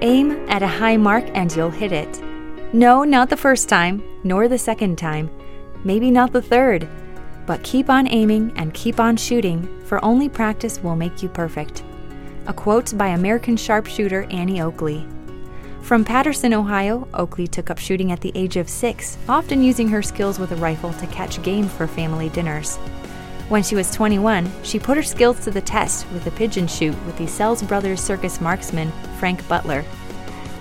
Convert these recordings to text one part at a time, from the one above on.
Aim at a high mark and you'll hit it. No, not the first time, nor the second time, maybe not the third. But keep on aiming and keep on shooting, for only practice will make you perfect. A quote by American sharpshooter Annie Oakley. From Patterson, Ohio, Oakley took up shooting at the age of six, often using her skills with a rifle to catch game for family dinners. When she was 21, she put her skills to the test with a pigeon shoot with the Sells Brothers circus marksman Frank Butler.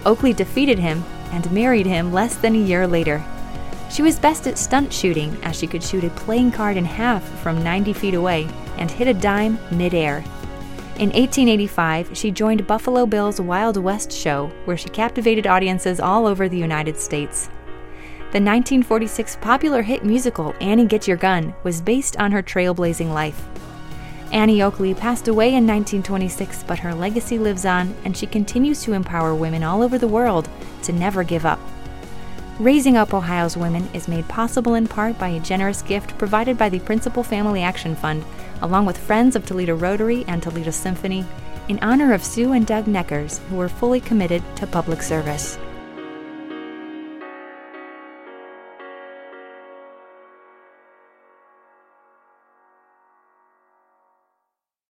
Oakley defeated him and married him less than a year later. She was best at stunt shooting, as she could shoot a playing card in half from 90 feet away and hit a dime midair. In 1885, she joined Buffalo Bill's Wild West show, where she captivated audiences all over the United States. The 1946 popular hit musical Annie Get Your Gun was based on her trailblazing life. Annie Oakley passed away in 1926, but her legacy lives on and she continues to empower women all over the world to never give up. Raising Up Ohio's Women is made possible in part by a generous gift provided by the Principal Family Action Fund, along with Friends of Toledo Rotary and Toledo Symphony, in honor of Sue and Doug Neckers, who were fully committed to public service.